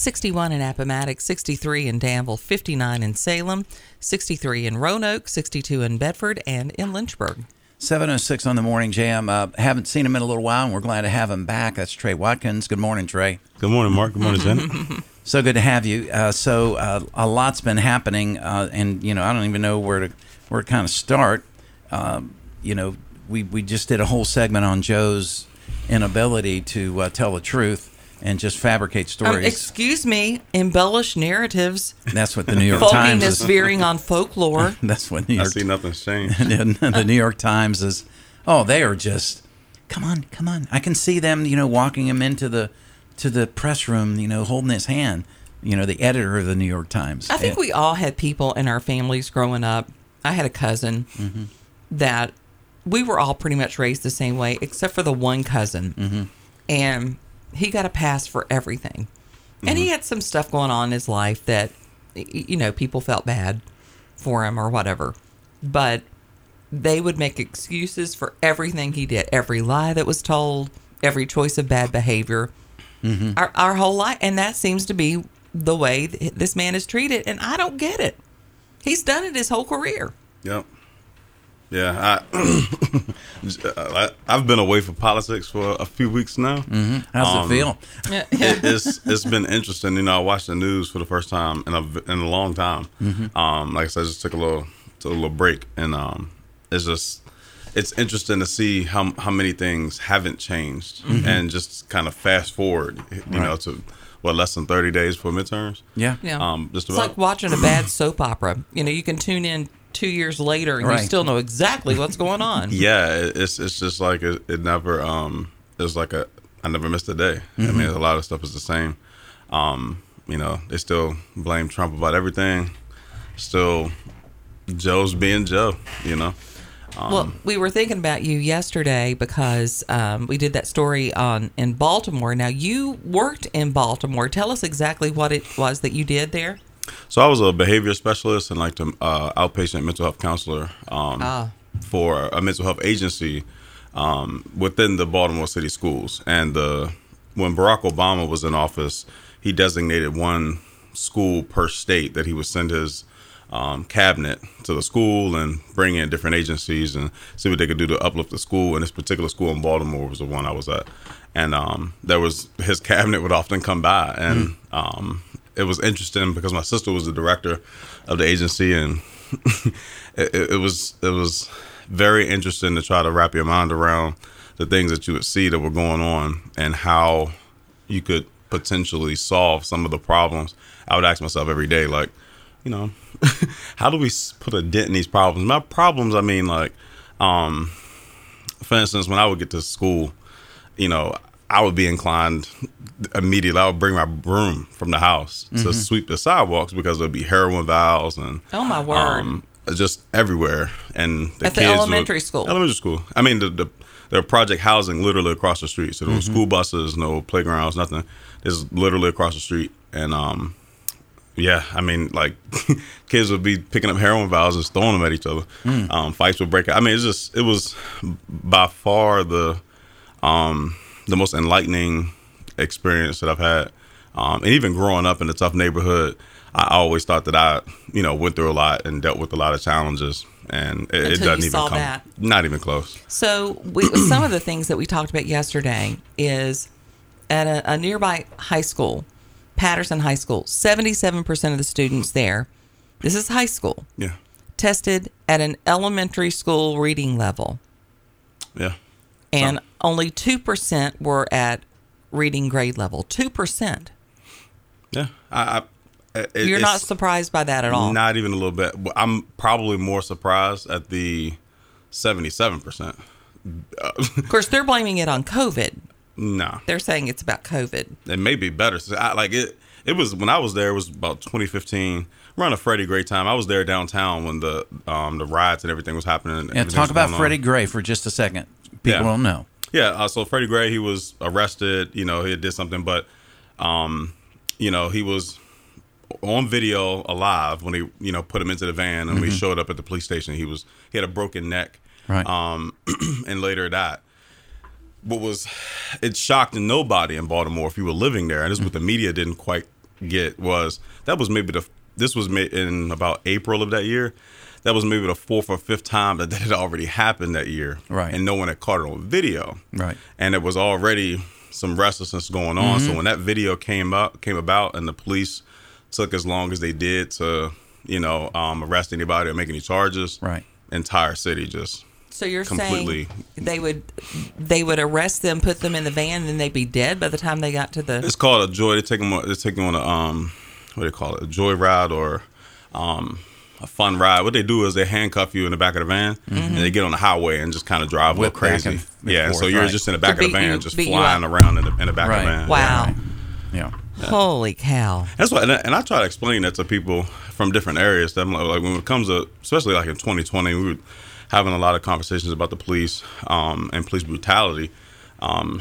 61 in Appomattox, 63 in Danville, 59 in Salem, 63 in Roanoke, 62 in Bedford, and in Lynchburg. 706 on the morning jam. Uh, haven't seen him in a little while, and we're glad to have him back. That's Trey Watkins. Good morning, Trey. Good morning, Mark. Good morning, Janet. So good to have you. Uh, so uh, a lot's been happening, uh, and you know I don't even know where to where to kind of start. Um, you know, we we just did a whole segment on Joe's inability to uh, tell the truth and just fabricate Um, stories. excuse me, embellish narratives, That's what the New York Times folkiness is. veering on folklore. That's what New York. I see nothing's changed. the New York Times is, oh, they are just, come on, come on. I can see them, you know, walking him into the to the press room, you know, holding his hand. You know, the editor of the New York Times. I think we all had people in our families growing up. I had a cousin Mm-hmm. that we were all pretty much raised the same way, except for the one cousin. Mm-hmm. And he got a pass for everything. And Mm-hmm. he had some stuff going on in his life that, you know, people felt bad for him or whatever. But they would make excuses for everything he did, every lie that was told, every choice of bad behavior, Mm-hmm. our, our whole life. And that seems to be the way th- this man is treated. And I don't get it. He's done it his whole career. Yep. Yeah, I, I I've been away from politics for a few weeks now. Mm-hmm. How's it feel? It, it's it's been interesting. You know, I watched the news for the first time in a in a long time. Um, like I said, I just took a little took a little break, and um, it's just it's interesting to see how how many things haven't changed, and just kind of fast forward. You know, to what less than thirty days for midterms. Yeah. Yeah. Um, just it's like watching a bad soap opera. You know, you can tune in two years later and Right. you still know exactly what's going on. yeah, it's it's just like it, it never um it's like a I never missed a day. I mean, a lot of stuff is the same. Um, you know, they still blame Trump about everything. Still, Joe's being Joe. You know. well, we were thinking about you yesterday because um, we did that story on in Baltimore. Now you worked in Baltimore. Tell us exactly what it was that you did there. So I was a behavior specialist and like the uh, outpatient mental health counselor um, Ah. for a mental health agency um, within the Baltimore City schools. And the when Barack Obama was in office, he designated one school per state that he would send his um, cabinet to the school and bring in different agencies and see what they could do to uplift the school. And this particular school in Baltimore was the one I was at. And um, there was his cabinet would often come by, and um, it was interesting because my sister was the director of the agency, and it, it was it was very interesting to try to wrap your mind around the things that you would see that were going on and how you could potentially solve some of the problems. I would ask myself every day, like, you know, how do we put a dent in these problems? My problems, I mean, like, um, for instance, when I would get to school, you know, I would be inclined immediately. I would bring my broom from the house to sweep the sidewalks because there'd be heroin vials and Oh, my word. um, just everywhere. And the At the kids would- elementary school? elementary school. I mean, the the there project housing literally across the street. So there were school buses, no playgrounds, nothing. It's literally across the street, and um, yeah, I mean, like kids would be picking up heroin vials and throwing them at each other. Um, fights would break out. I mean, it's just it was by far the um the most enlightening experience that I've had. Um, and even growing up in a tough neighborhood, I always thought that I, you know, went through a lot and dealt with a lot of challenges, and it, it doesn't even come, that. not even close. So, we, some of the things that we talked about yesterday is at a, a nearby high school, Patterson High School, 77% of the students there, this is high school, Yeah, tested at an elementary school reading level, yeah, and only 2% were at reading grade level. 2%. yeah. I, I it, You're not surprised by that at all. Not even a little bit. I'm probably more surprised at the seventy-seven percent. Of course, they're blaming it on COVID. No, They're saying it's about COVID. it may be better. So I, like it. It was when I was there. It was about 2015. Around a Freddie Gray time. I was there downtown when the um the riots and everything was happening. and Yeah, talk about going. Freddie Gray for just a second. People Yeah. don't know. Yeah, uh, so Freddie Gray, he was arrested. You know, he did something, but, um, you know, he was on video alive when he, you know, put him into the van and we showed up at the police station. He was he had a broken neck, Right. um, and later died. What was it shocked nobody in Baltimore if you were living there, and this is what the media didn't quite get was that was maybe the this was in about April of that year. That was maybe the fourth or fifth time that that had already happened that year, Right. And no one had caught it on video, Right. And it was already some restlessness going on. Mm-hmm. So when that video came up, came about, and the police took as long as they did to, you know, um, arrest anybody or make any charges, Right. Entire city just So you're Completely. saying they would they would arrest them, put them in the van, and then they'd be dead by the time they got to the. It's called a joy. They take them. on- They take you on a um, what do they call it? A joy ride or um, a fun ride. What they do is they handcuff you in the back of the van and they get on the highway and just kind of drive Whip crazy. and yeah, and so you're right. just in the back To of the van, you- just flying around in the, in the back Right. of the van. Wow. Right. Yeah. Holy cow! That's why, and I, and I try to explain that to people from different areas. That I'm like, like when it comes to, especially like in 2020, we were having a lot of conversations about the police um, and police brutality. Um,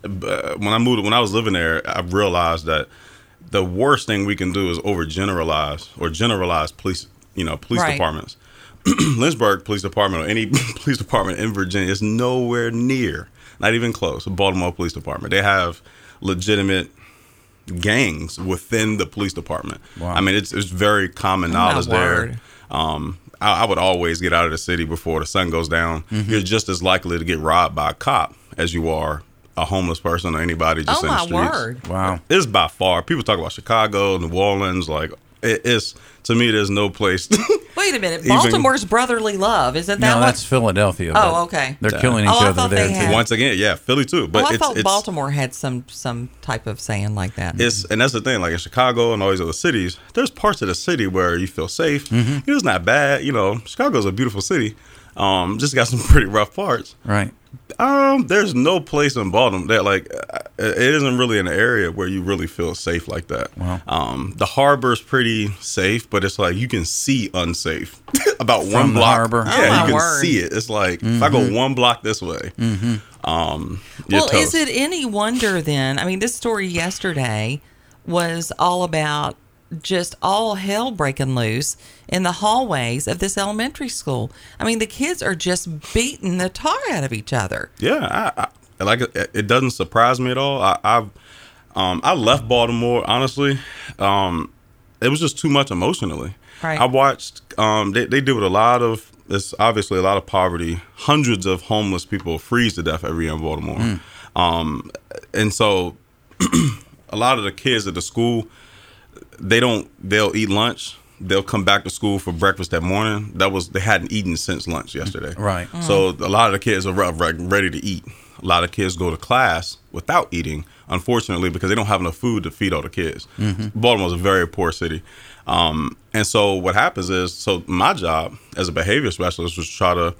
but when I moved, when I was living there, I realized that the worst thing we can do is overgeneralize or generalize police, you know, police Right. departments. Lynchburg Police Department or any police department in Virginia is nowhere near, not even close. Baltimore Police Department. They have legitimate gangs within the police department. Wow. I mean, it's it's very common knowledge there. Um, I, I would always get out of the city before the sun goes down. Mm-hmm. You're just as likely to get robbed by a cop as you are a homeless person or anybody just Oh in the my streets. word! Wow. It's by far. People talk about Chicago, New Orleans, like it, it's to me. There's no place. Wait a minute, Even- Baltimore's brotherly love isn't that No, what? that's Philadelphia. Oh, okay. They're killing each Oh, other there too. Once again, yeah, Philly too. But oh, I it's, thought it's, Baltimore had some some type of saying like that. It's and that's the thing. Like in Chicago and all these other cities, there's parts of the city where you feel safe. Mm-hmm. It's not bad. You know, Chicago's a beautiful city. Um, just got some pretty rough parts. Right. Um, there's no place in Baltimore that like uh, it isn't really an area where you really feel safe like that. Wow. Um, the harbor's pretty safe, but it's like you can see unsafe about one From the block. harbor? Yeah, Oh, you can word. see it. It's like if I go one block this way, um, you're well, is it any wonder then? I mean, this story yesterday was all about just all hell breaking loose in the hallways of this elementary school. I mean, the kids are just beating the tar out of each other. Yeah, I, I like it. Doesn't surprise me at all. I, I've um, I left Baltimore honestly. Um, it was just too much emotionally. Right. I watched. Um, they they deal with a lot of. It's obviously a lot of poverty. Hundreds of homeless people freeze to death every year in Baltimore. Um, and so a lot of the kids at the school they don't they'll eat lunch. They'll come back to school for breakfast that morning. That was they hadn't eaten since lunch yesterday. Right. so a lot of the kids are re- re- ready to eat. A lot of kids go to class without eating unfortunately because they don't have enough food to feed all the kids. Baltimore's a very poor city. Um, and so what happens is so my job as a behavior specialist was to try to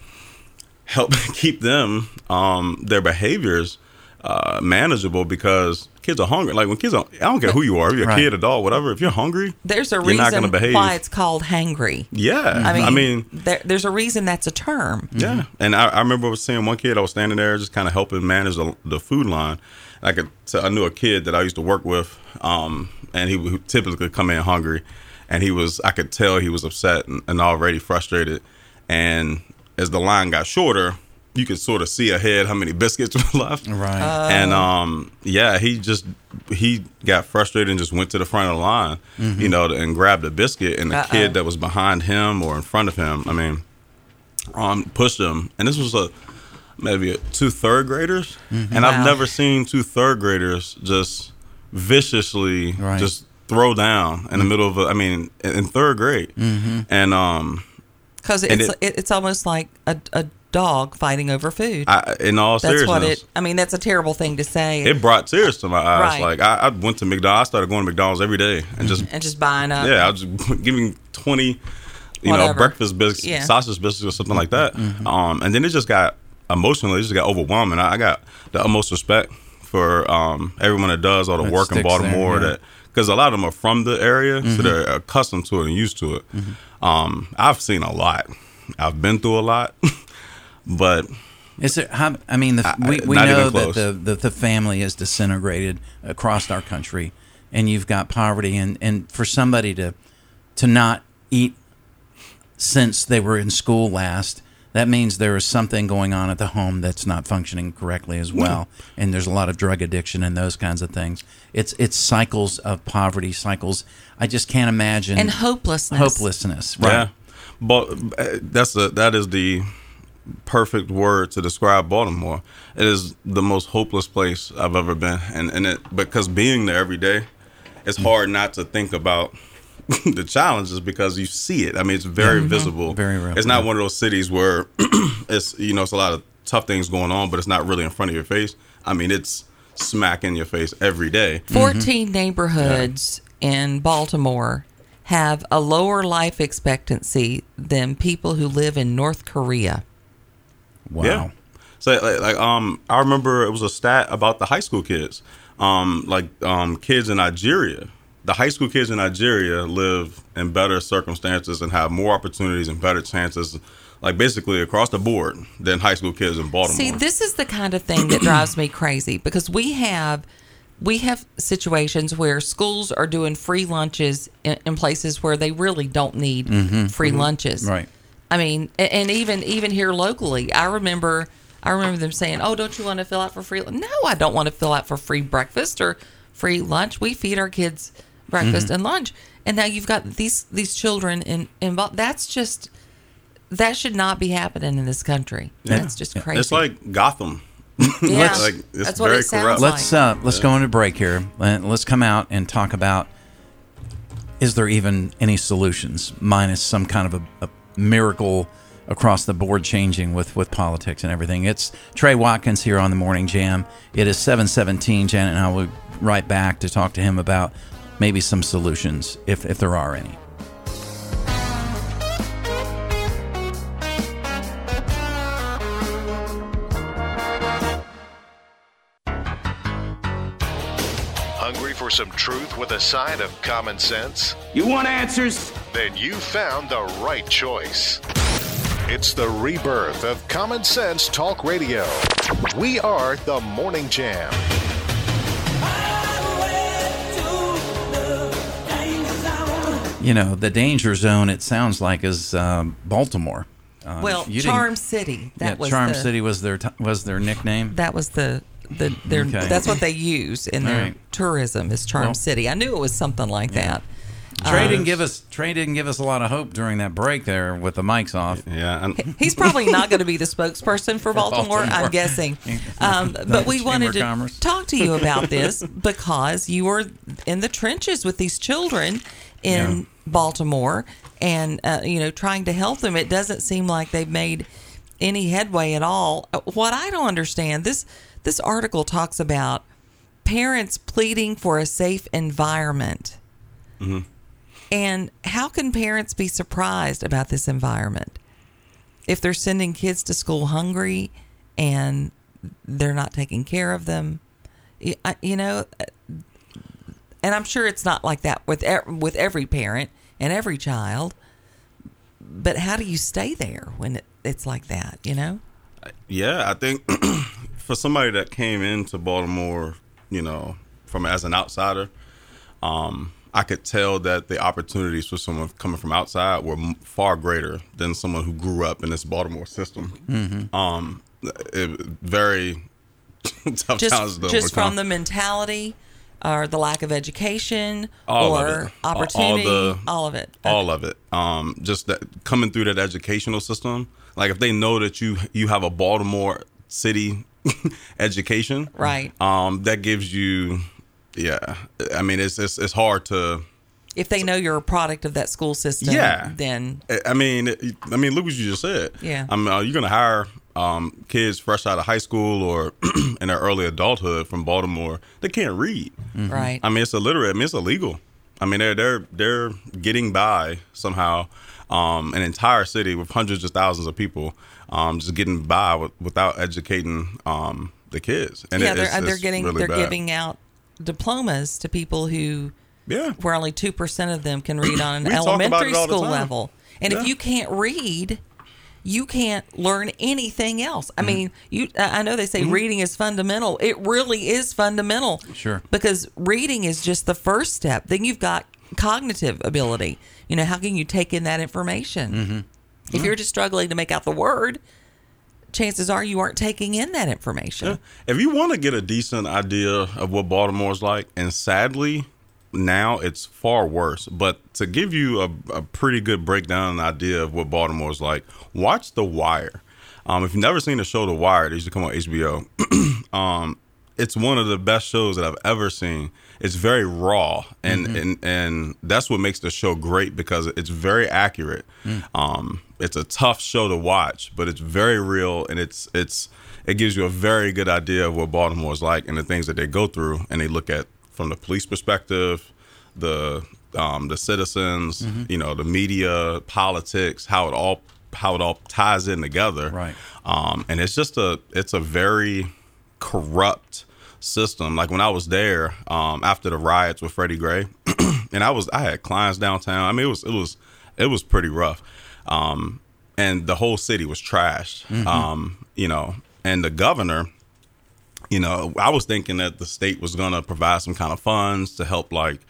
help keep them um, their behaviors uh, manageable because kids are hungry. Like when kids are, I don't care who you are, if you're a Right. kid, adult, whatever. If you're hungry, There's a you're not reason going to behave. why it's called hangry. yeah, I mean, there, there's a reason that's a term. yeah. And I, I remember seeing one kid. I was standing there, just kind of helping manage the, the food line. I could, t- I knew a kid that I used to work with, um, and he would typically come in hungry, and he was, I could tell he was upset and, and already frustrated. And as the line got shorter, you could sort of see ahead how many biscuits were left. Right. and um yeah he just he got frustrated and just went to the front of the line you know and grabbed a biscuit and the Uh-oh. kid that was behind him or in front of him i mean um pushed him. And this was a maybe a, two third graders? And i've never seen two third graders just viciously Right. just throw down in the middle of a, i mean in, in third grade. And um Because it's it- it, it's almost like a, a dog fighting over food. I, in all that's seriousness what it. I mean, that's a terrible thing to say. it brought tears to my eyes. Right. Like I, I went to McDonald's. I started going to McDonald's every day and just and just buying up. yeah, I was giving twenty, you know, breakfast biscuits, Yeah. sausage biscuits, or something like that. Um, and then it just got emotionally, It just got overwhelming. I, I got the utmost respect for um everyone that does all the That work in sticks there, Baltimore. yeah. That because a lot of them are from the area, so they're accustomed to it and used to it. Um, I've seen a lot. I've been through a lot, but Is it? How, I mean, the, we, we know that the, the the family is disintegrated across our country, and you've got poverty, and, and for somebody to to not eat since they were in school last, that means there is something going on at the home that's not functioning correctly as well, and there's a lot of drug addiction and those kinds of things. It's it's cycles of poverty, cycles. I just can't imagine And hopelessness. hopelessness. Right. Yeah, but uh, that's the that is the perfect word to describe Baltimore. It is the most hopeless place I've ever been, and and it because being there every day, it's hard not to think about the challenges because you see it. I mean, it's very mm-hmm. visible. Very real, It's not one of those cities where it's you know it's a lot of tough things going on, but it's not really in front of your face. I mean, it's smack in your face every day. 14 mm-hmm. neighborhoods in Baltimore have a lower life expectancy than people who live in North Korea. Wow. Yeah. So like, like um I remember it was a stat about the high school kids. Um like um kids in Nigeria. The high school kids in Nigeria live in better circumstances and have more opportunities and better chances like basically across the board than high school kids in Baltimore. See, this is the kind of thing that drives me crazy because we have we have situations where schools are doing free lunches in, in places where they really don't need free lunches. Right. I mean, and even even here locally, I remember I remember them saying, "Oh, don't you want to fill out for free?" No, I don't want to fill out for free breakfast or free lunch. We feed our kids breakfast and lunch, and now you've got these these children in involved. That's just that should not be happening in this country. Yeah. That's just crazy. it's like Gotham. yeah, like, it's that's what very it sounds corrupt. like. Let's uh, let's go into break here. Let's come out and talk about is there even any solutions minus some kind of a, a miracle across the board changing with with politics and everything. It's Trey Watkins here on the Morning Jam. It is 7:17. Janet and I will right back to talk to him about maybe some solutions if if there are any. For some truth with a side of common sense? You want answers? Then you found the right choice. It's the rebirth of Common Sense Talk Radio. We are the Morning Jam. You know, the danger zone. It sounds like is um, Baltimore. Uh, well, you Charm City. That yeah, was Charm the, City was their t- was their nickname. That was the the their. Okay. That's what they use in their All right. tourism is Charm Well- City. I knew it was something like that. Trey didn't give us Trey didn't give us a lot of hope during that break there with the mics off. Yeah, and He's probably not going to be the spokesperson for Baltimore, Baltimore. I'm guessing. Um, but we Chamber wanted to Commerce. talk to you about this because you were in the trenches with these children in Yeah. Baltimore and, uh, you know, trying to help them. It doesn't seem like they've made any headway at all. Uh, What I don't understand, this this article talks about parents pleading for a safe environment. Mm-hmm. And how can parents be surprised about this environment? If they're sending kids to school hungry and they're not taking care of them, you know, and I'm sure it's not like that with with every parent and every child. But how do you stay there when it, it's like that? You know, Yeah, I think for somebody that came into Baltimore, you know, from as an outsider, um, I could tell that the opportunities for someone coming from outside were far greater than someone who grew up in this Baltimore system. Um, it, very tough just to just from the mentality or the lack of education All of or it. All- all opportunity, the- all of it. all of it um just that coming through that educational system like if they know that you you have a baltimore city education Right. um that gives you yeah i mean it's it's, it's hard to if they know you're a product of that school system, Yeah. then I- mean, I mean, look what you just said. Yeah. I mean, are you going to hire um, kids fresh out of high school or in their early adulthood from Baltimore? They can't read. right. I mean, it's illiterate. I mean, it's illegal. I mean, they're they're they're getting by somehow. Um, an entire city with hundreds of thousands of people, um, just getting by with, without educating um, the kids. And yeah, it- they're it's- they're it's getting really they're bad. giving out diplomas to people who yeah. where only two percent of them can read on an We talk about elementary it all the school level. And Yeah. if you can't read, you can't learn anything else. I Mm-hmm. mean, you I know they say reading is fundamental. It really is fundamental. Sure. Because reading is just the first step. Then you've got cognitive ability. You know, how can you take in that information? Mm-hmm. If you're just struggling to make out the word, chances are you aren't taking in that information. If you want to get a decent idea of what Baltimore's like, and sadly, now it's far worse. But to give you a, a pretty good breakdown and idea of what Baltimore's like, watch The Wire. Um, if you've never seen the show The Wire, it used to come on HBO. um, it's one of the best shows that I've ever seen. It's very raw, and and and that's what makes the show great because it's very accurate. Um, it's a tough show to watch, but it's very real, and it's it's it gives you a very good idea of what Baltimore is like and the things that they go through, and they look at from the police perspective, the um, the citizens, you know, the media, politics, how it all how it all ties in together. Right. Um, and it's just a it's a very corrupt system. Like when I was there um, after the riots with Freddie Gray, and I was I had clients downtown. I mean, it was it was it was pretty rough, um, and the whole city was trashed. Um, you know, and the governor. You know, I was thinking that the state was going to provide some kind of funds to help, like,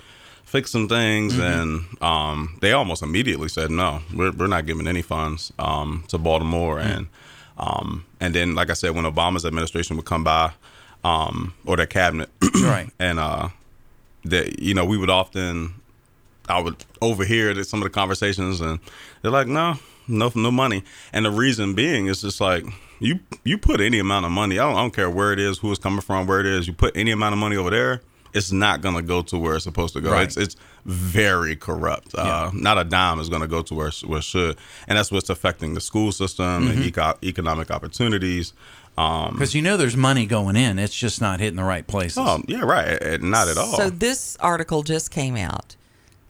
fix some things, and um, they almost immediately said, "No, we're, we're not giving any funds um, to Baltimore." And um, and then, like I said, when Obama's administration would come by, um, or their cabinet, Right. and uh, that you know, we would often, I would overhear some of the conversations, and they're like, "No, no, no money." And the reason being is just like you you put any amount of money. I don't, I don't care where it is, who it's coming from, where it is. You put any amount of money over there, it's not gonna go to where it's supposed to go. Right. It's it's very corrupt. Uh, Not a dime is gonna go to where where it should, and that's what's affecting the school system and eco- economic opportunities. Um, Because you know there's money going in. It's just not hitting the right places. oh yeah, right. eh, Not at all. So this article just came out.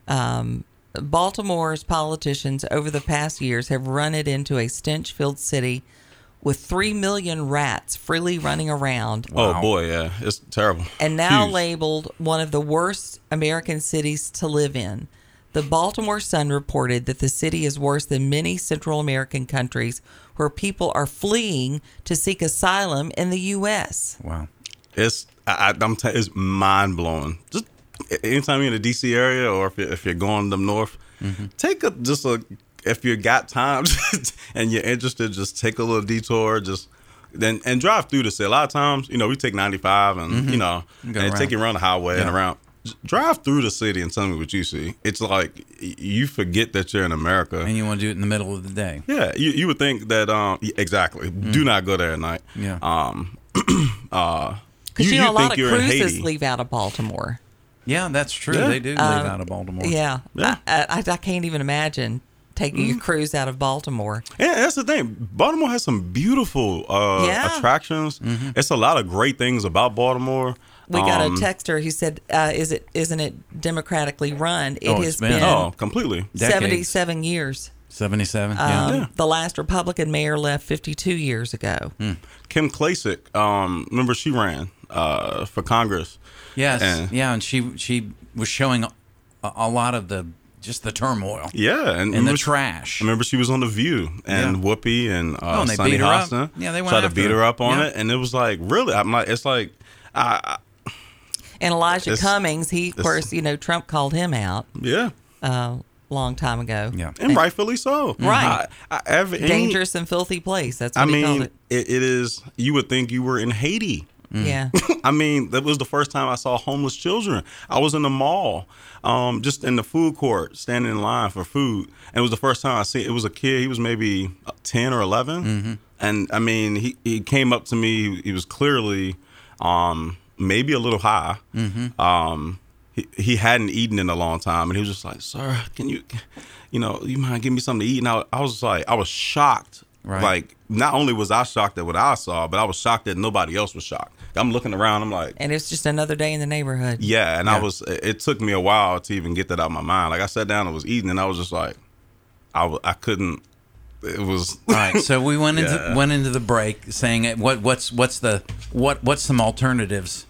Um, Baltimore's politicians over the past years have run it into a stench-filled city with three million rats freely running around, oh boy, yeah, it's terrible. and now Huge. labeled one of the worst American cities to live in. The Baltimore Sun reported that the city is worse than many Central American countries where people are fleeing to seek asylum in the U.S. Wow. It's I, I- I'm t- it's mind blowing. Just anytime you're in the DC area or if you're, if you're going up north, mm-hmm. take a just a if you got time and you're interested, just take a little detour. Just then and drive through the city. A lot of times, you know, we take 95 and you know, and Go they around. take you around the highway and around. Drive through the city and tell me what you see. It's like you forget that you're in America. And you want to do it in the middle of the day. Yeah, you, you would think that um yeah, exactly. Do not go there at night. Yeah. Um uh Because you, know, a lot of cruises leave out of Baltimore. Yeah, that's true. Yeah. They do live out of Baltimore. Yeah, Yeah. I, I, I can't even imagine taking Mm-hmm. a cruise out of Baltimore. Yeah, that's the thing. Baltimore has some beautiful uh, Yeah. attractions. Mm-hmm. It's a lot of great things about Baltimore. We got Um, a texter who said, uh, "Is it isn't it democratically run? It Oh, has been- been, Oh, completely. Seventy-seven years. 77. Um, yeah. Yeah. The last Republican mayor left fifty-two years ago. Mm. Kim Klacik, um, remember she ran uh, for Congress. Yes. And- yeah, and she she was showing a, a lot of the just the turmoil Yeah, and and the remember- trash. I remember she was on the View, and Yeah. Whoopi and uh, Oh, and they Sunny beat her up. Hostin Yeah, they went tried to beat her. her up on Yeah. it, and it was like, really, I'm like, it's like, I, I, And Elijah It's- Cummings, he of course, you know, Trump called him out yeah, a uh, long time ago. yeah. and rightfully so. Right. I, I, every, any- Dangerous and filthy place. That's I what he called mean, it. it, it is. You would think you were in Haiti. Yeah. I mean, that was the first time I saw homeless children. I was in the mall, um, just in the food court, standing in line for food, and it was the first time I see. It was a kid. He was maybe ten or 11 and I mean, he he came up to me. He was clearly, um, maybe a little high. Um, he he hadn't eaten in a long time, and he was just like, "Sir, can you, you know, you mind give me something to eat?" And I, I was like, I was shocked. Right. Like, not only was I shocked at what I saw, but I was shocked that nobody else was shocked. I'm looking around. I'm like, And it's just another day in the neighborhood. yeah, and I was. It took me a while to even get that out of my mind. Like I sat down and was eating, and I was just like, I, w- I couldn't. It was. All right, so we went into Yeah. went into the break saying uh, what what's what's the what what's some alternatives?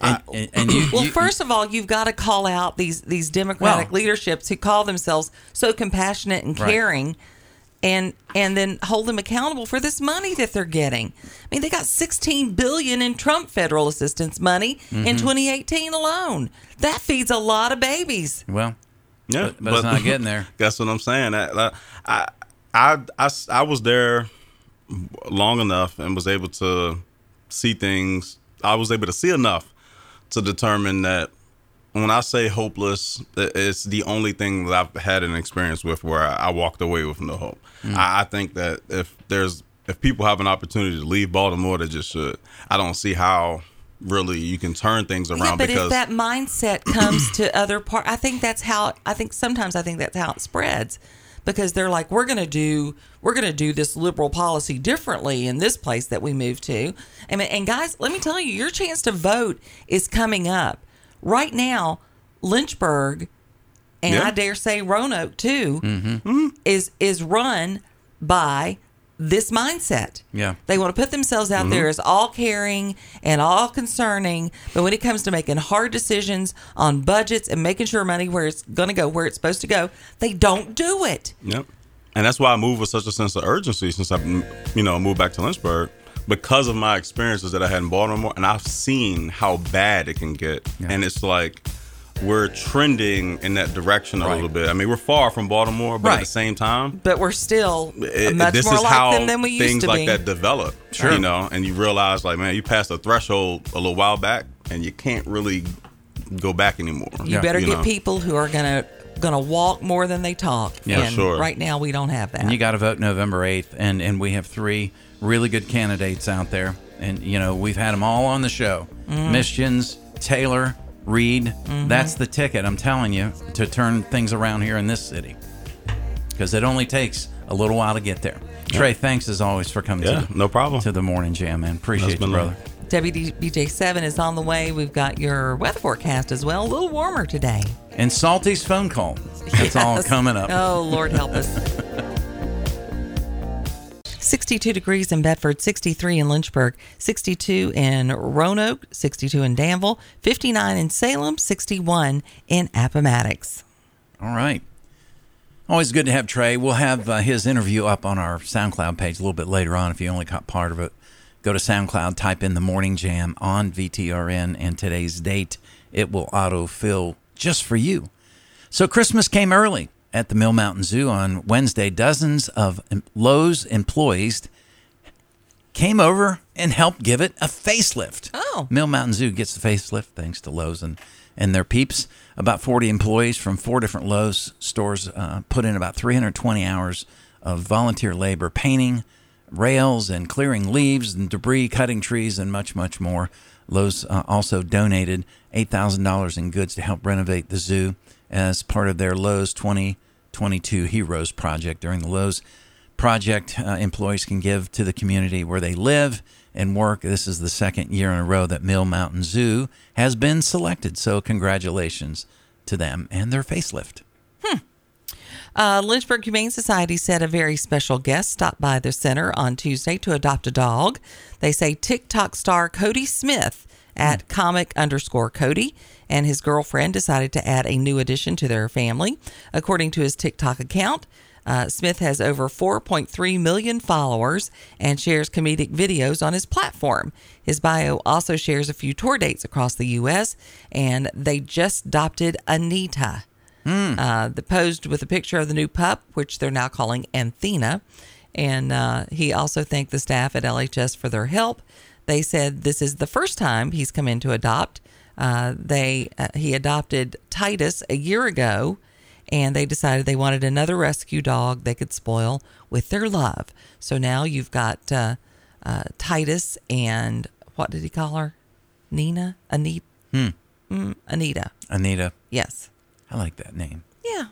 And, and, and you, Well, you- first of all, you've got to call out these these Democratic Well- leaderships who call themselves so compassionate and Right. Caring, and and then hold them accountable for this money that they're getting. I mean, they got 16 billion in Trump federal assistance money Mm-hmm. in 2018 alone. That feeds a lot of babies. well, Yeah, but, but, it's not getting there. That's what I'm saying. I, I, I, I, I was there long enough and was able to see things. I was able to see enough to determine that when I say hopeless, it's the only thing that I've had an experience with where I walked away with no hope. Mm. I, I think that if there's if people have an opportunity to leave Baltimore, they just should. I don't see how really you can turn things around yeah, but because if that mindset comes to other part I think that's how I think sometimes I think that's how it spreads because they're like we're going to do we're going to do this liberal policy differently in this place that we move to and, and guys let me tell you your chance to vote is coming up right now lynchburg and yeah. i dare say roanoke too mm-hmm. is is run by this mindset. Yeah. They want to put themselves out mm-hmm. there as all caring and all concerning, but when it comes to making hard decisions on budgets and making sure money where it's going to go where it's supposed to go, they don't do it. Yep. And that's why I move with such a sense of urgency since I've you know moved back to Lynchburg because of my experiences that I had in Baltimore and I've seen how bad it can get. Yeah. And it's like we're trending in that direction a right. little bit. I mean, we're far from Baltimore, but right. at the same time, but we're still it, much more like them than we used to be. Things like that develop, sure. you know, and you realize, like, man, you passed a threshold a little while back, and you can't really go back anymore. You yeah. better you get know? people who are gonna gonna walk more than they talk. Yeah, and sure. Right now, we don't have that. And you got to vote November eighth, and and we have three really good candidates out there, and you know we've had them all on the show: mm. Misjuns, Taylor, Reed. Mm-hmm. That's the ticket, I'm telling you, to turn things around here in this city. Because it only takes a little while to get there. Yeah. Trey, thanks as always for coming yeah, to, no problem. to the morning jam, man. Appreciate you, brother. WDBJ7 is on the way. We've got your weather forecast as well. A little warmer today. And Salty's phone call. That's yes. all coming up. Oh, Lord help us. 62 degrees in Bedford, 63 in Lynchburg, 62 in Roanoke, 62 in Danville, 59 in Salem, 61 in Appomattox. All right. Always good to have Trey. We'll have uh, his interview up on our SoundCloud page a little bit later on if you only caught part of it. Go to SoundCloud, type in the morning jam on VTRN and today's date. It will auto fill just for you. So Christmas came early at the Mill Mountain Zoo on Wednesday, dozens of Lowe's employees came over and helped give it a facelift. Oh. Mill Mountain Zoo gets the facelift thanks to Lowe's and, and their peeps. About 40 employees from four different Lowe's stores uh, put in about 320 hours of volunteer labor painting rails and clearing leaves and debris, cutting trees, and much, much more. Lowe's uh, also donated $8,000 in goods to help renovate the zoo as part of their Lowe's 2022 Heroes Project. During the Lowe's project, uh, employees can give to the community where they live and work. This is the second year in a row that Mill Mountain Zoo has been selected. So, congratulations to them and their facelift. Hmm. Uh, Lynchburg Humane Society said a very special guest stopped by the center on Tuesday to adopt a dog. They say TikTok star Cody Smith at comic underscore Cody and his girlfriend decided to add a new addition to their family. According to his TikTok account, uh, Smith has over 4.3 million followers and shares comedic videos on his platform. His bio also shares a few tour dates across the U.S., and they just adopted Anita. Mm. Uh, the posed with a picture of the new pup, which they're now calling Anthena. And uh, he also thanked the staff at LHS for their help. They said this is the first time he's come in to adopt. Uh, they uh, he adopted Titus a year ago, and they decided they wanted another rescue dog they could spoil with their love. So now you've got uh, uh, Titus and what did he call her? Nina, Anita, hmm. mm, Anita. Anita. Yes. I like that name. Yeah,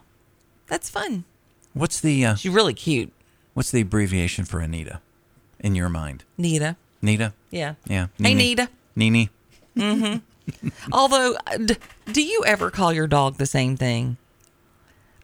that's fun. What's the? Uh, She's really cute. What's the abbreviation for Anita, in your mind? Nita. Nita. Yeah. Yeah. Hey, Nita. Nini. Mm-hmm. Although, uh, d- do you ever call your dog the same thing?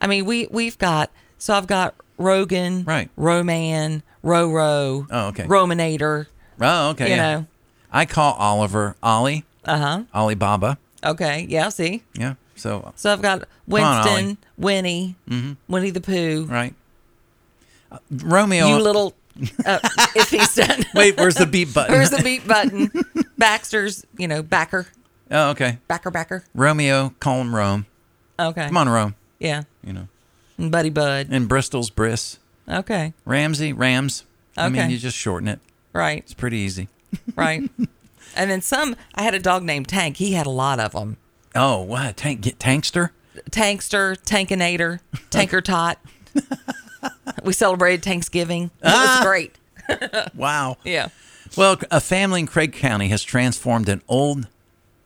I mean, we we've got so I've got Rogan, right? Roman, Roro. Oh, okay. Romanator. Oh, okay. You yeah. know. I call Oliver Ollie. Uh huh. Alibaba. Okay. Yeah. See. Yeah. So. So I've got Winston, on, Winnie, mm-hmm. Winnie the Pooh. Right. Uh, Romeo. You little. Uh, if he's done. Wait, where's the beep button? Where's the beep button? Baxter's, you know, backer. Oh, okay. Backer, backer. Romeo, call him Rome. Okay. Come on, Rome. Yeah. You know, And Buddy Bud. and Bristol's Briss. Okay. Ramsey, Rams. I mean, Okay. you just shorten it. Right. It's pretty easy. Right. and then some. I had a dog named Tank. He had a lot of them. Oh, what? Tank, get Tankster? Tankster, Tankinator, Tanker Tot. We celebrated Thanksgiving. It Ah. was great. Wow. Yeah. Well, a family in Craig County has transformed an old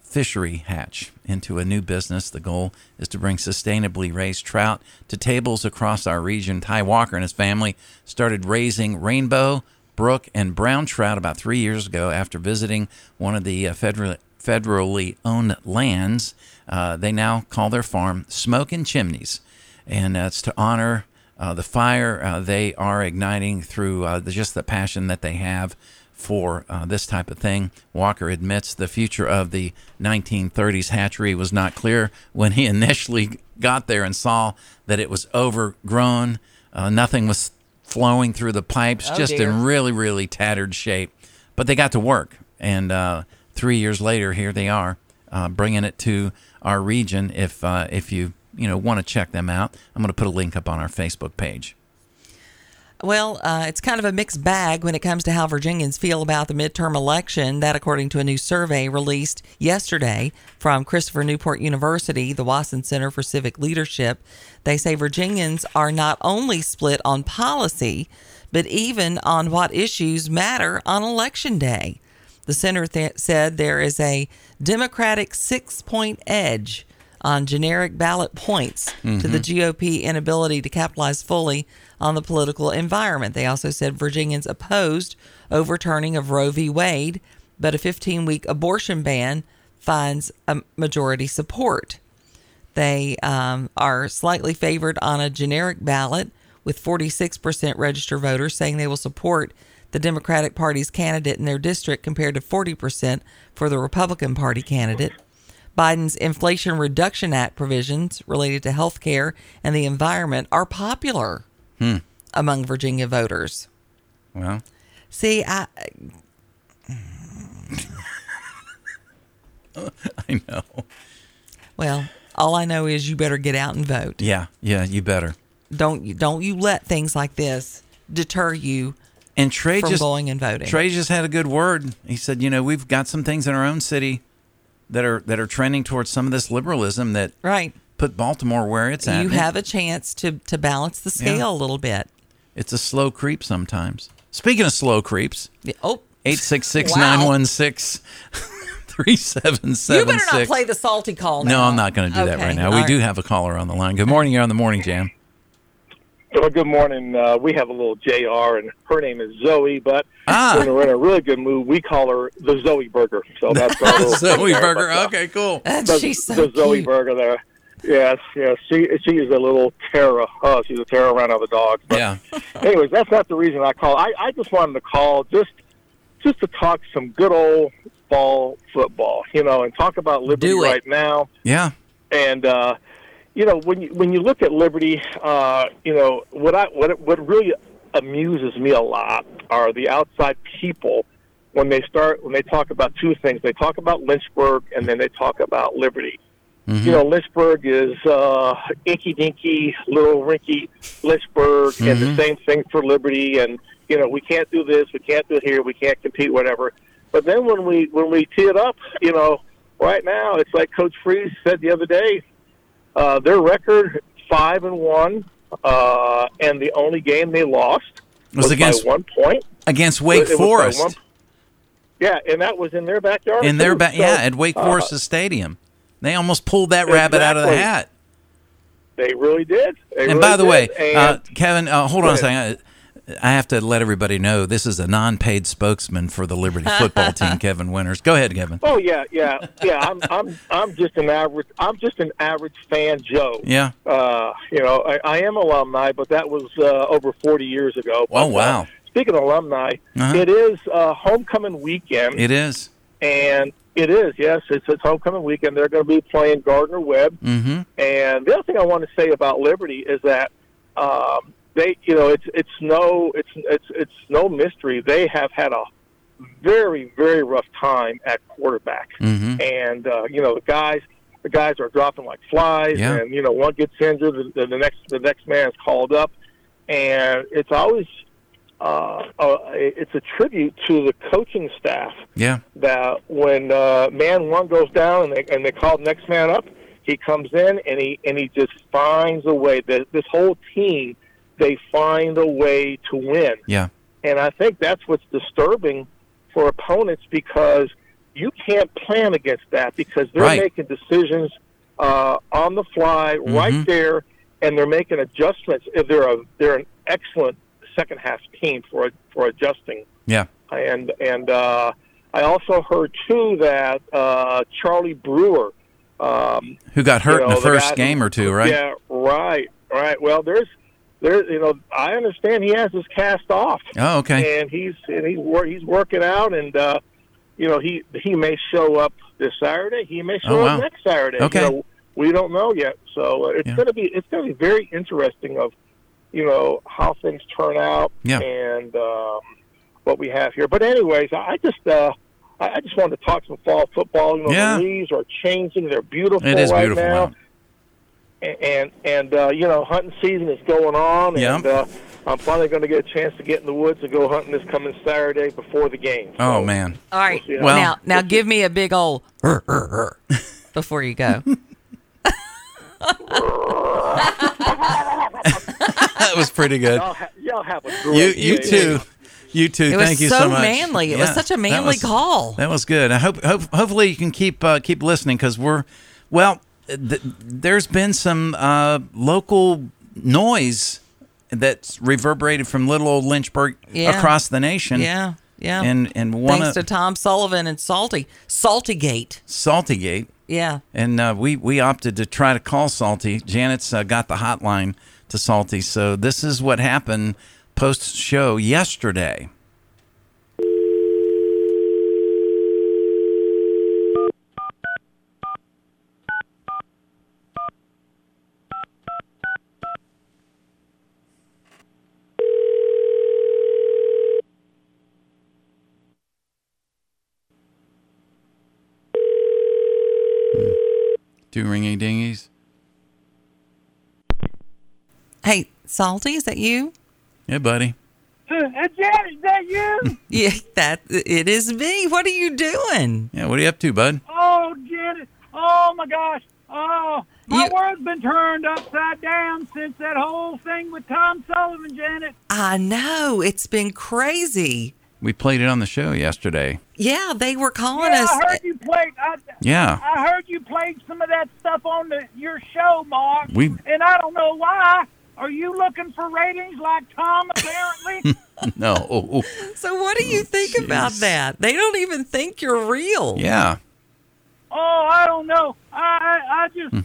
fishery hatch into a new business. The goal is to bring sustainably raised trout to tables across our region. Ty Walker and his family started raising rainbow, brook, and brown trout about three years ago after visiting one of the uh, federal, federally owned lands. Uh, they now call their farm Smoke and Chimneys, and that's to honor uh, the fire uh, they are igniting through uh, the, just the passion that they have for uh, this type of thing. Walker admits the future of the 1930s hatchery was not clear when he initially got there and saw that it was overgrown. Uh, nothing was flowing through the pipes, Oh, just dear. in really, really tattered shape. But they got to work, and uh, three years later, here they are, uh, bringing it to our region. If uh, if you you know want to check them out, I'm going to put a link up on our Facebook page. Well, uh, it's kind of a mixed bag when it comes to how Virginians feel about the midterm election. That, according to a new survey released yesterday from Christopher Newport University, the Wason Center for Civic Leadership, they say Virginians are not only split on policy, but even on what issues matter on election day. The center th- said there is a Democratic six point edge on generic ballot points to the GOP inability to capitalize fully on the political environment. They also said Virginians opposed overturning of Roe v. Wade, but a 15 week abortion ban finds a majority support. They um, are slightly favored on a generic ballot, with 46% registered voters saying they will support the Democratic Party's candidate in their district compared to 40% for the Republican Party candidate. Biden's Inflation Reduction Act provisions related to health care and the environment are popular hmm. among Virginia voters. Well, See, I, I know. well, all I know is you better get out and vote. Yeah, yeah, you better. Don't you don't you let things like this deter you And Trey from just going and voting. Trey just had a good word. He said, you know, we've got some things in our own city that are that are trending towards some of this liberalism that right. put Baltimore where it's at. You have a chance to to balance the scale Yeah. a little bit. It's a slow creep sometimes. Speaking of slow creeps, Oh, 866 916 3776. you better not play the salty call. No. I'm not going to do that right now. all We right. do have a caller on the line. Good morning. You're on the morning jam. Well, good morning. Uh, we have a little JR, and her name is Zoe, but Ah. when we're in a really good mood, we call her the Zoe Burger. So that's our little Zoe thing there. Burger. But, uh, Okay, cool. the, She's so the Zoe. Burger there. Yes, yes. She she is a little terror. Oh, she's a terror around other dogs. But Yeah. anyways, that's not the reason I call. I, I just wanted to call just just to talk some good old fall football, you know, and talk about Liberty right now. Yeah. And uh, you know, when you when you look at Liberty, uh, you know what I what what really amuses me a lot are the outside people when they start when they talk about two things. They talk about Lynchburg and then they talk about Liberty. You know, Lynchburg is uh, inky dinky, little rinky Lynchburg, and the same thing for Liberty. And you know, we can't do this, we can't do it here, we can't compete, whatever. But then when we when we tee it up, you know, right now it's like Coach Freeze said the other day. Uh, their record five and one, uh, and the only game they lost Was was, against- one point. Against Wake It by Forest. one- yeah, and that was in their backyard. in their back, So, yeah, at Wake uh, Forest's stadium. They almost pulled that rabbit out of the hat. They really did. They And really by the way, did. uh, And- Kevin, uh, hold on a second. I have to let everybody know this is a non-paid spokesman for the Liberty football team, Kevin Winters. Go ahead, Kevin. Oh yeah, yeah, yeah. I'm I'm I'm just an average. I'm just an average fan, Joe. Yeah. Uh, you know, I, I am alumni, but that was uh, over 40 years ago. Oh, But, uh, wow. speaking of alumni, Uh-huh. it is uh, homecoming weekend, It is. and it is yes, it's it's homecoming weekend. They're going to be playing Gardner Webb, Mm-hmm. and the other thing I want to say about Liberty is that um, they, you know, it's it's no it's it's it's no mystery. They have had a very very rough time at quarterback, Mm-hmm. and uh, you know the guys. the guys are dropping like flies, Yeah. and you know one gets injured, the, the next the next man is called up, and it's always uh, uh, it's a tribute to the coaching staff Yeah. that when uh, man one goes down and they and they call the next man up, he comes in and he and he just finds a way. That this whole team, they find a way to win, Yeah. and I think that's what's disturbing for opponents because you can't plan against that because they're Right. making decisions uh, on the fly right there, and they're making adjustments. They're a they're an excellent second half team for for adjusting Yeah. and and uh, I also heard too that uh, Charlie Brewer, um, Who got hurt you in the first guy game or two, right? Yeah, right, right. Well, there's there, you know, I understand he has his cast off, Oh, okay. and he's and he's wor- he's working out, and uh, you know he he may show up this Saturday, he may show Oh, wow. up next Saturday. Okay. You know, we don't know yet, so uh, it's Yeah. going to be it's going to be very interesting of you know how things turn out Yeah. and um, what we have here. But anyways, I just uh, I I just wanted to talk some fall football. You know, Yeah. the leaves are changing; they're beautiful It is right beautiful. now wow. And and uh, you know hunting season is going on, Yeah. and uh, I'm finally going to get a chance to get in the woods and go hunting this coming Saturday before the game. Oh man. All right. We'll. Well- now, now give me a big old before you go. That was pretty good. Y'all, ha- y'all have a great You you day. too. You too. It Thank you so so much. manly. It was such a that manly was- call. That was good. I hope, hope hopefully you can keep uh, keep listening because we're well. Th- there's been some uh, local noise that's reverberated from little old Lynchburg Yeah. across the nation. Yeah, yeah. And and one Thanks of to Tom Sullivan and Salty Saltygate. Saltygate. Yeah. And uh, we we opted to try to call Salty. Janet's uh, got the hotline to Salty. So this is what happened post show yesterday. Two ringy dingies. Hey, Salty, is that you? Yeah, buddy. Hey, Janet, is that you? Yeah, that it is me. What are you doing? Yeah, what are you up to, bud? oh, Janet. Oh, my gosh. Oh, my You- world's been turned upside down since that whole thing with Tom Sullivan, Janet. I know it's been crazy. We played it on the show yesterday. Yeah, they were calling Yeah, us. I heard you played. I, Yeah. I heard you played some of that stuff on the, your show, Mark. We- and I don't know why. Are you looking for ratings like Tom? Apparently. No. So what do you think about that? They don't even think you're real. Yeah. oh, I don't know. I I, I just. Hmm.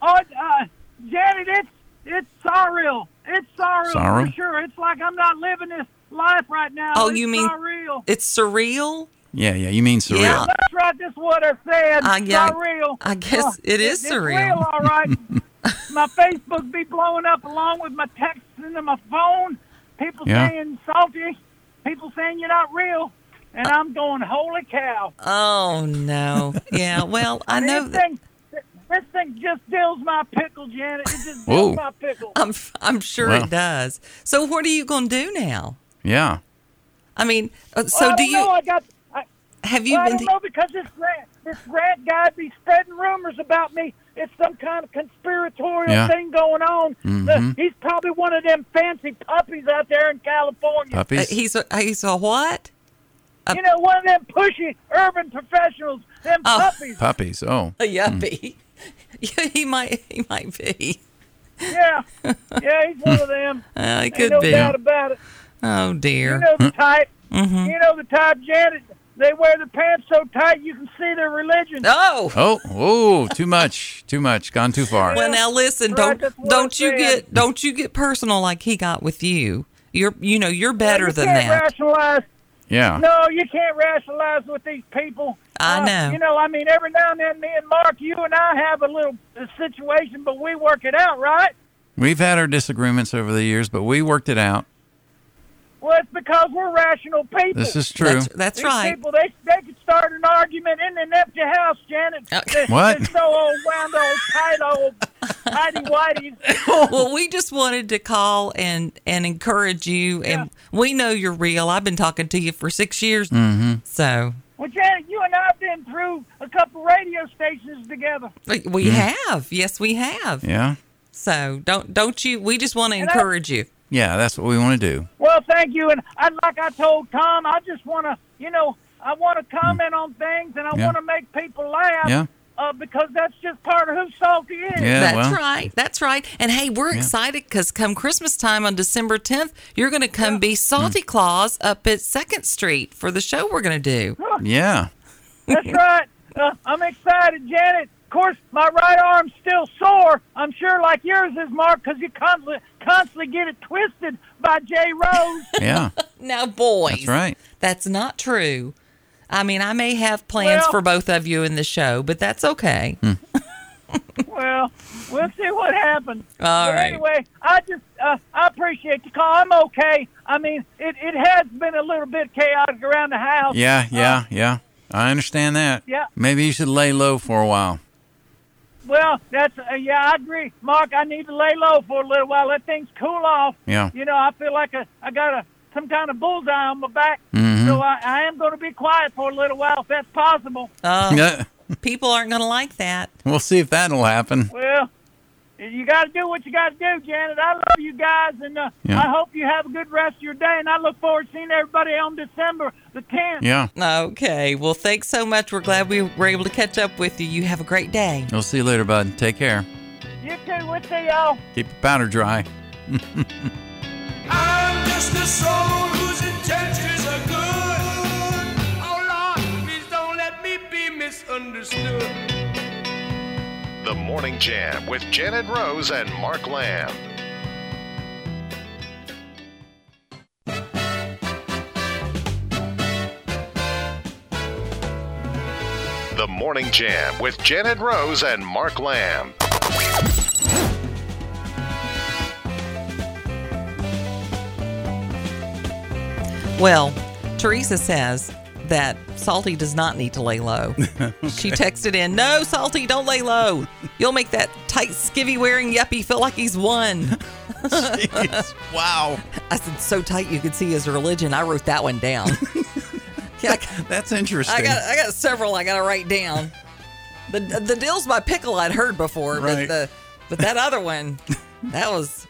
Oh, uh, Janet, it's it's surreal. It's surreal Sorrow? for sure. It's like I'm not living this life right now. Oh, it's you mean- surreal? It's surreal. Yeah, yeah. You mean surreal. Yeah. That's right. That's what I said. Uh, yeah, surreal. I guess Uh, it is it's surreal. real, all right. my Facebook be blowing up along with my texts into my phone. People Yeah. saying salty. People saying you're not real. And I'm going, holy cow. Oh no. Yeah. Well, I know this that. thing, this thing just dills my pickle, Janet. It just Whoa. dills my pickle. I'm I'm sure Wow. it does. So what are you going to do now? Yeah. I mean, uh, so Well, I do don't you Know, I got. I, have you well, I been? don't know because this Grant, this Grant guy be spreading rumors about me. It's some kind of conspiratorial Yeah. thing going on. Mhm. Uh, he's probably one of them fancy puppies out there in California. uh, Puppies. he's a, he's a what? you know, one of them pushy urban professionals. Them Oh. puppies. Puppies. Oh. A yuppie. yeah, he might he might be. Yeah, yeah, he's one of them. Uh, it Ain't could no be. doubt about it. Oh dear. You know the type. Mm-hmm. You know the type, Janet. They wear the pants so tight you can see their religion. Oh. Oh. Oh. Too much. Too much. Gone too far. Well, now listen. Don't don't you said. get don't you get personal like he got with you. You're you know you're better you than can't that. rationalize. Yeah. No, you can't rationalize with these people. I Uh, know. You know, I mean, every now and then, me and Mark, you and I have a little uh, situation, but we work it out, right? We've had our disagreements over the years, but we worked it out. Well, it's because we're rational people. This is true. That's, that's These right. people, they, they could start an argument in an empty house, Janet. Uh, They're- What? They're so old, wound old, tight old, tidy whiteies. well, we just wanted to call and and encourage you, and we know you're real. I've been talking to you for six years, Mm-hmm. so Well, Janet, you and I have been through a couple radio stations together. we- we have. Yes, we have. yeah. So don't don't you? We just want to And I- encourage you. Yeah, that's what we want to do. Well, thank you. And I, like I told Tom, I just want to, you know, I want to comment on things and I Yeah. want to make people laugh. Yeah. Uh, because that's just part of who Salty is. Yeah, That's well. right. That's right. And hey, we're excited because come Christmas time on December 10th, you're going to come be Salty Claus up at Second Street for the show we're going to do. Yeah. That's right. Uh, I'm excited, Janet. Of course, my right arm's still sore. I'm sure, like yours is, Mark, because you constantly, constantly get it twisted by Jay Rose. Yeah. Now, boys, That's right. That's not true. I mean, I may have plans Well- for both of you in the show, but that's okay. Hmm. well, we'll see what happens. All but right. Anyway, I just uh, I appreciate the call. I'm okay. I mean, it, it has been a little bit chaotic around the house. Yeah, Uh, yeah, yeah. I understand that. Yeah. Maybe you should lay low for a while. Well, that's uh, yeah, I agree, Mark. I need to lay low for a little while. Let things cool off. Yeah. You know, I feel like a, I got a some kind of bullseye on my back. Mhm. So I, I am going to be quiet for a little while if that's possible. Uh, Yeah. people aren't going to like that. We'll see if that'll happen. Well, you got to do what you got to do, Janet. I love you guys, and uh, Yeah. I hope you have a good rest of your day. And I look forward to seeing everybody on December the 10th. Yeah. Okay. Well, thanks so much. We're glad we were able to catch up with you. You have a great day. We'll see you later, bud. Take care. You too. We'll see y'all. Keep your powder dry. I'm just The Morning Jam with Janet Rose and Mark Lamb. The Morning Jam with Janet Rose and Mark Lamb. Well, Teresa says that Salty does not need to lay low. She texted in, No, Salty, don't lay low. You'll make that tight skivvy wearing yuppie feel like he's won. Jeez. Wow. I said, So tight you could see his religion. I wrote that one down. yeah, I- That's interesting. I got I got several I got to write down. The the deal's by pickle I'd heard before, Right. but the but that other one, that was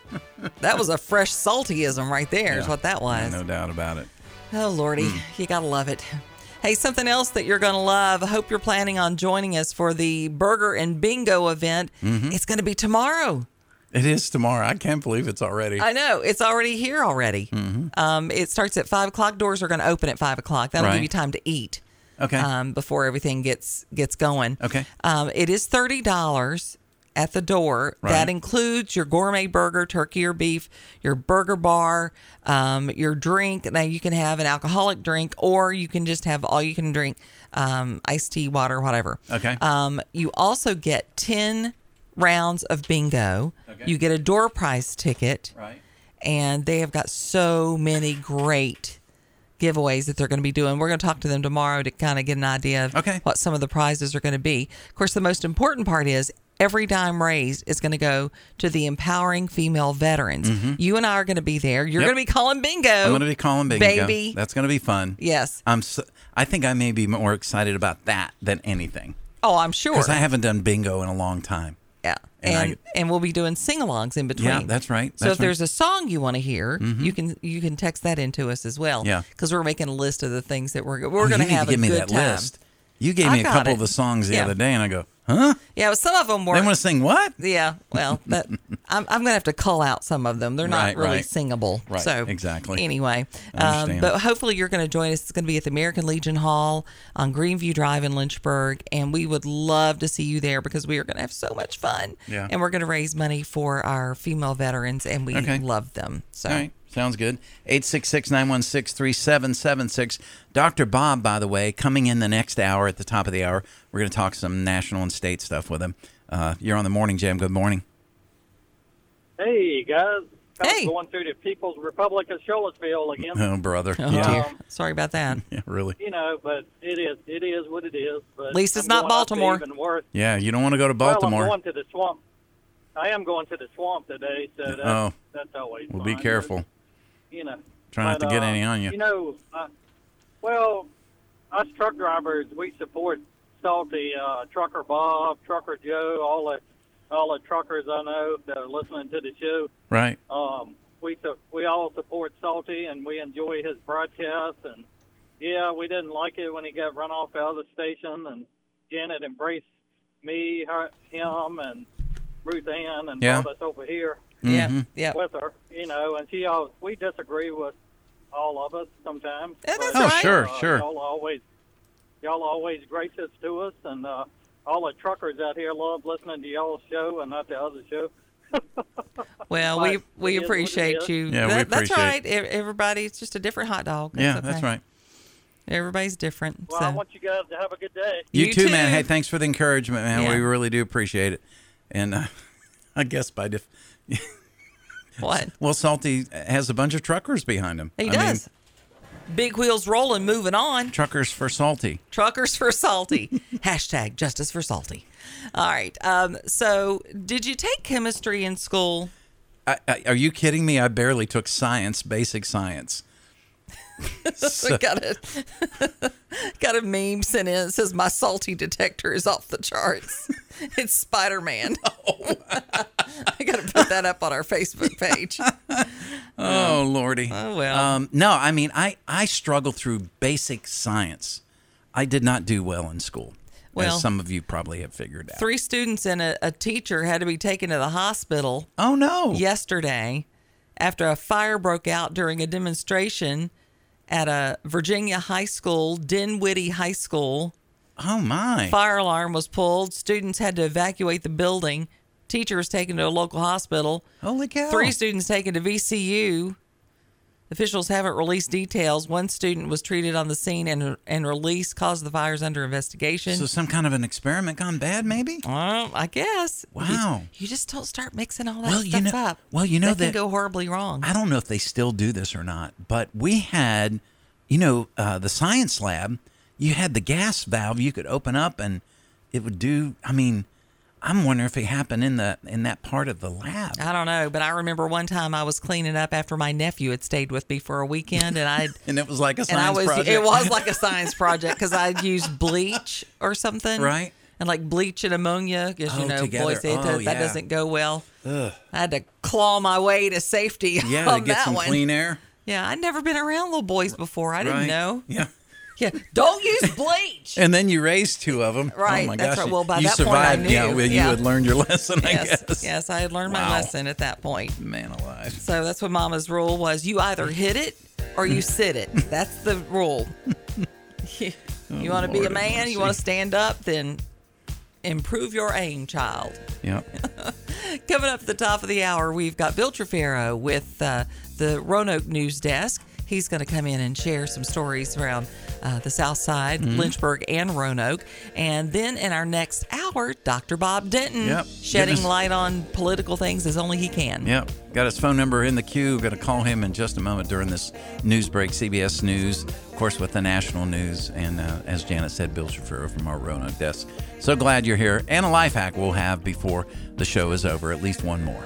that was a fresh saltyism right there. Is Yeah. what that was. no doubt about it. Oh lordy, Hmm. you gotta love it. Hey, something else that you're gonna love. I hope you're planning on joining us for the Burger and Bingo event. Mm-hmm. It's gonna be tomorrow. It is tomorrow. I can't believe it's already. I know it's already here already. Mm-hmm. Um, it starts at five o'clock. Doors are going to open at five o'clock. That'll Right. give you time to eat. Okay. Um, before everything gets gets going. Okay. Um, it is thirty dollars at the door. Right. That includes your gourmet burger, turkey or beef, your burger bar, um, your drink. Now you can have an alcoholic drink, or you can just have all you can drink, um, iced tea, water, whatever. Okay. Um, you also get ten rounds of bingo. Okay. You get a door prize ticket right. and they have got so many great giveaways that they're going to be doing. We're going to talk to them tomorrow to kind of get an idea of Okay. what some of the prizes are going to be. Of course, the most important part is every dime raised is going to go to the empowering female veterans. You and I are going to be there. You're Mm-hmm. Yep. going to be calling bingo. I'm going to be calling bingo. Baby. That's going to be fun. yes. I'm. So, I think I may be more excited about that than anything Oh, I'm sure. because I haven't done bingo in a long time. Yeah. And And I- and we'll be doing sing-alongs in between. Yeah, that's right. so if right. there's a song you want to hear, you can you can text that into us as well. Yeah. Because we're making a list of the things that we're we're Oh, going to have give a me good that time. list. You gave I me a couple it. of the songs the Yeah. other day, and I go, huh? Yeah, but some of them were. They want to sing what? yeah, well, that I'm, I'm gonna have to cull out some of them. They're not Right, really right. singable. Right, So exactly. Anyway, um, but hopefully you're going to join us. It's going to be at the American Legion Hall on Greenview Drive in Lynchburg, and we would love to see you there because we are going to have so much fun. Yeah. And we're going to raise money for our female veterans, and we Okay. love them. So. All right. Sounds good. 866 916 3776. Dr. Bob, by the way, coming in the next hour at the top of the hour. We're going to talk some national and state stuff with him. Uh, you're on the Morning Jam. Good morning. Hey guys, I Hey. going through the People's Republic of Charlottesville again. Oh, brother. Oh yeah. dear. Sorry about that. Yeah, really. You know, but it is it is what it is. But At least it's I'm not going up to Baltimore. Even worse. Yeah, you don't want to go to Baltimore. Well, I'm going to the swamp. I am going to the swamp today, so that's, Oh. that's always. well, fun, be but, careful. You know. Try not to get uh, any on you. You know, uh, well, us truck drivers, we support Salty, uh, Trucker Bob, Trucker Joe, all the all the truckers I know that are listening to the show. Right. Um, we su- we all support Salty, and we enjoy his broadcast. And yeah, we didn't like it when he got run off out of the station, and Janet embraced me, her, him, and Ruth Ann, and Yeah. brought us over here Yeah. Mhm. Yeah. with her, you know, and she all we disagree with all of us sometimes. Yeah, that's but, Oh, right. sure, uh, sure. Y'all always y'all always gracious to us, and uh, all the truckers out here love listening to y'all's show and not the other show. Well, But we we is what it appreciate you. Yeah, we That- That's right. Everybody, it's just a different hot dog. That's Yeah, okay. that's right. Everybody's different. Well, so. I want you guys to have a good day. You, You too, man. Hey, thanks for the encouragement, man. Yeah. We really do appreciate it. And uh, I guess by def- what? well, Salty has a bunch of truckers behind him. He I mean, does. Big wheels rolling, moving on. truckers for Salty. Truckers for Salty. Hashtag justice for Salty. All right. Um, so, did you take chemistry in school? I, I, are you kidding me? I barely took science, basic science. So- got a got a meme sent in. It says my salty detector is off the charts. it's Spider Man. I got to put that up on our Facebook page. Oh lordy. Oh, well. Um, no, I mean I I struggled through basic science. I did not do well in school, Well, as some of you probably have figured out. Three students and a, a teacher had to be taken to the hospital Oh no. yesterday after a fire broke out during a demonstration at a Virginia high school, Dinwiddie High School. Oh my. Fire alarm was pulled. Students had to evacuate the building. Teacher was taken to a local hospital. Holy cow. Three students taken to VCU. Officials haven't released details. One student was treated on the scene and and released. caused the fires under investigation. So some kind of an experiment gone bad, maybe? Well, I guess. Wow. You, you just don't start mixing all that Well, you stuff know- up. well, you know that can go horribly wrong. I don't know if they still do this or not, but we had, you know, uh, the science lab. You had the gas valve you could open up, and it would do. I mean, I'm wondering if it happened in the in that part of the lab. I don't know, but I remember one time I was cleaning up after my nephew had stayed with me for a weekend, and I And it was like a science was project. it was like a science project because I'd used bleach or something, Right. And like bleach and ammonia, because Oh, you know, together. Oh, does, that yeah. doesn't go well. I had to claw my way to safety yeah, on to get that some one. clean air. Yeah, I'd never been around little boys before. I didn't right? know. Yeah. Yeah, don't use bleach. And then you raised two of them. Right, Oh my that's gosh. right. Well, by you that point, I survived. Yeah, knew. well, you Yeah. had learned your lesson, I yes, guess. yes, I had learned my lesson at that point. Man alive. So that's what Mama's rule was: you either hit it or you sit it. That's the rule. you want to be a man, you want to stand up, then improve your aim, child. Yep. Coming up at the top of the hour, we've got Bill Trefero with uh, the Roanoke News Desk. He's going to come in and share some stories around uh, the South Side, Mm-hmm. Lynchburg, and Roanoke. And then in our next hour, Dr. Bob Denton Yep. shedding Goodness. light on political things as only he can. Yep. Got his phone number in the queue. Going to call him in just a moment during this news break. CBS News, of course, with the national news. And uh, as Janet said, Bill Shafiro from our Roanoke desk. So glad you're here. And a life hack we'll have before the show is over, at least one more.